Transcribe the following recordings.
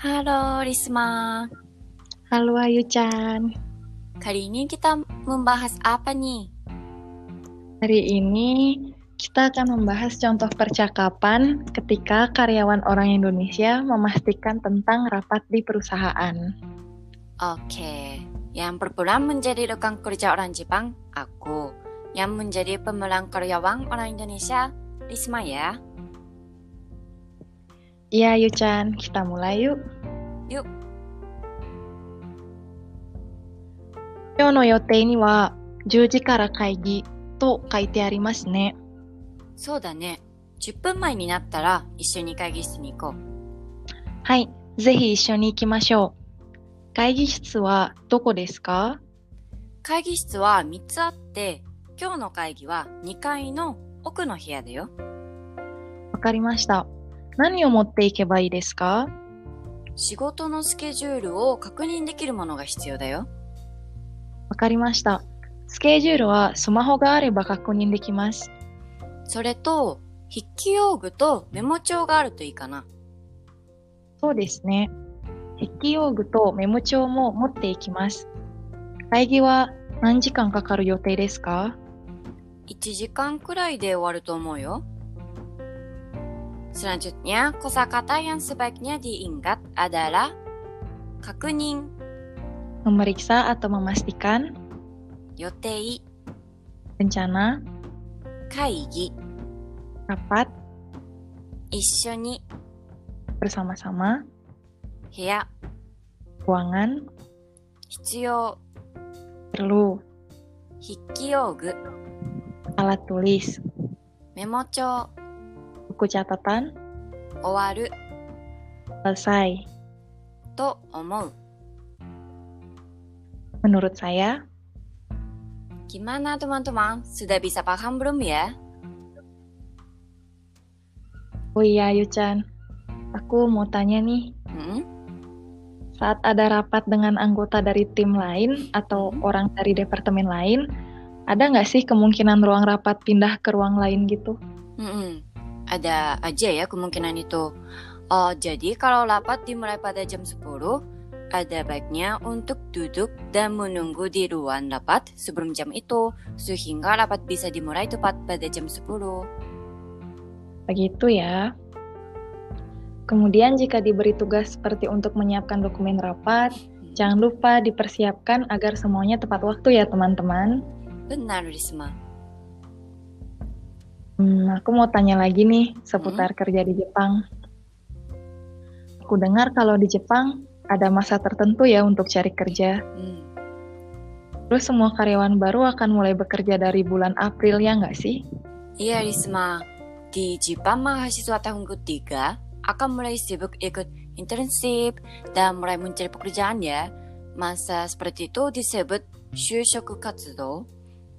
Halo Risma. Halo Ayu-chan. Kali ini kita membahas apa nih? Hari ini kita akan membahas contoh percakapan ketika karyawan orang Indonesia memastikan tentang rapat di perusahaan. Oke, yang berperan menjadi rekan kerja orang Jepang, aku. Yang menjadi pemeran karyawan orang Indonesia, Risma ya. Iya, Ayu-chan. Kita mulai yuk. Yuk. 今日の予定には10時から会議と書いてありますね。そうだね。10分前になったら一緒に会議室に行こう。はい、ぜひ一緒に行きましょう。会議室はどこですか会議室は3つあって、今日の会議は2階の奥の部屋だよ。わかりました。何を持っていけばいいですか？仕事のスケジュールを確認できるものが必要だよ。わかりました。スケジュールはスマホがあれば確認できます。それと、筆記用具とメモ帳があるといいかな。そうですね。筆記用具とメモ帳も持っていきます。会議は何時間かかる予定ですか？1時間くらいで終わると思うよ。Selanjutnya, kosakata yang sebaiknya diingat adalah kakunin, memeriksa atau memastikan, yotei, rencana, kaigi, rapat, ishoni, bersama-sama, hea ruangan, hitsuyo, perlu, hikyogu, alat tulis, memocho buku catatan. Owaru. Selesai. To omou. Menurut saya. Gimana teman-teman? Sudah bisa paham belum ya? Oh iya, Yuchan. Aku mau tanya nih. Hmm? Saat ada rapat dengan anggota dari tim lain atau hmm? orang dari departemen lain, ada nggak sih kemungkinan ruang rapat pindah ke ruang lain gitu? Hmm. -mm. Ada aja ya kemungkinan itu. Oh, jadi kalau rapat dimulai pada jam 10, ada baiknya untuk duduk dan menunggu di ruang rapat sebelum jam itu, sehingga rapat bisa dimulai tepat pada jam 10. Begitu ya. Kemudian jika diberi tugas seperti untuk menyiapkan dokumen rapat, jangan lupa dipersiapkan agar semuanya tepat waktu ya teman-teman. Benar, Risma. Hmm, aku mau tanya lagi nih seputar kerja di Jepang. Aku dengar kalau di Jepang ada masa tertentu ya untuk cari kerja. Hmm. Terus semua karyawan baru akan mulai bekerja dari bulan April ya nggak sih? Iya, Risma. Di Jepang, mahasiswa tahun ketiga akan mulai sibuk ikut internship dan mulai mencari pekerjaan ya. Masa seperti itu disebut shushoku katsudo,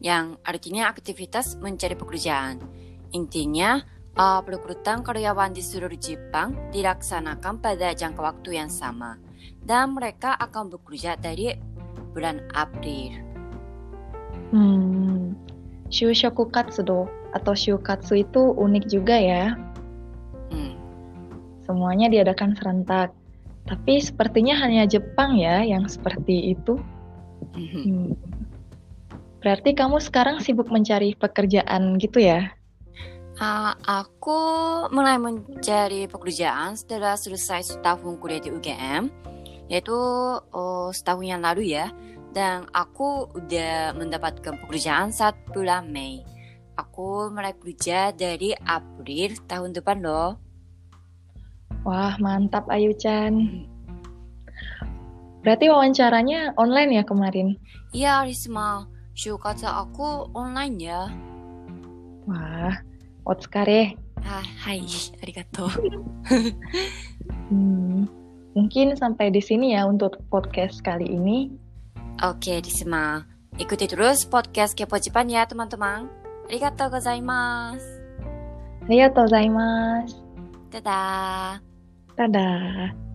yang artinya aktivitas mencari pekerjaan. Intinya, uh, perekrutan karyawan di seluruh Jepang dilaksanakan pada jangka waktu yang sama. Dan mereka akan bekerja dari bulan April. Hmm, Shushoku Katsudo atau Shukatsu itu unik juga ya. Hmm. Semuanya diadakan serentak. Tapi sepertinya hanya Jepang ya yang seperti itu. Hmm. Berarti kamu sekarang sibuk mencari pekerjaan gitu ya? Ah, aku mulai mencari pekerjaan setelah selesai setahun kuliah di UGM, yaitu oh, setahun yang lalu ya. Dan aku udah mendapatkan pekerjaan saat bulan Mei. Aku mulai kerja dari April tahun depan loh. Wah, mantap Ayu-chan. Berarti wawancaranya online ya kemarin? Iya, Risma. Shukatsu aku online ya. Wah, otsukare. Ah, hai, arigato. Hmm, mungkin sampai di sini ya untuk podcast kali ini. Oke, Risma. Ikuti terus podcast Kepo Jepang ya, teman-teman. Arigatou gozaimasu. Arigatou gozaimasu. Dadah. Dadah.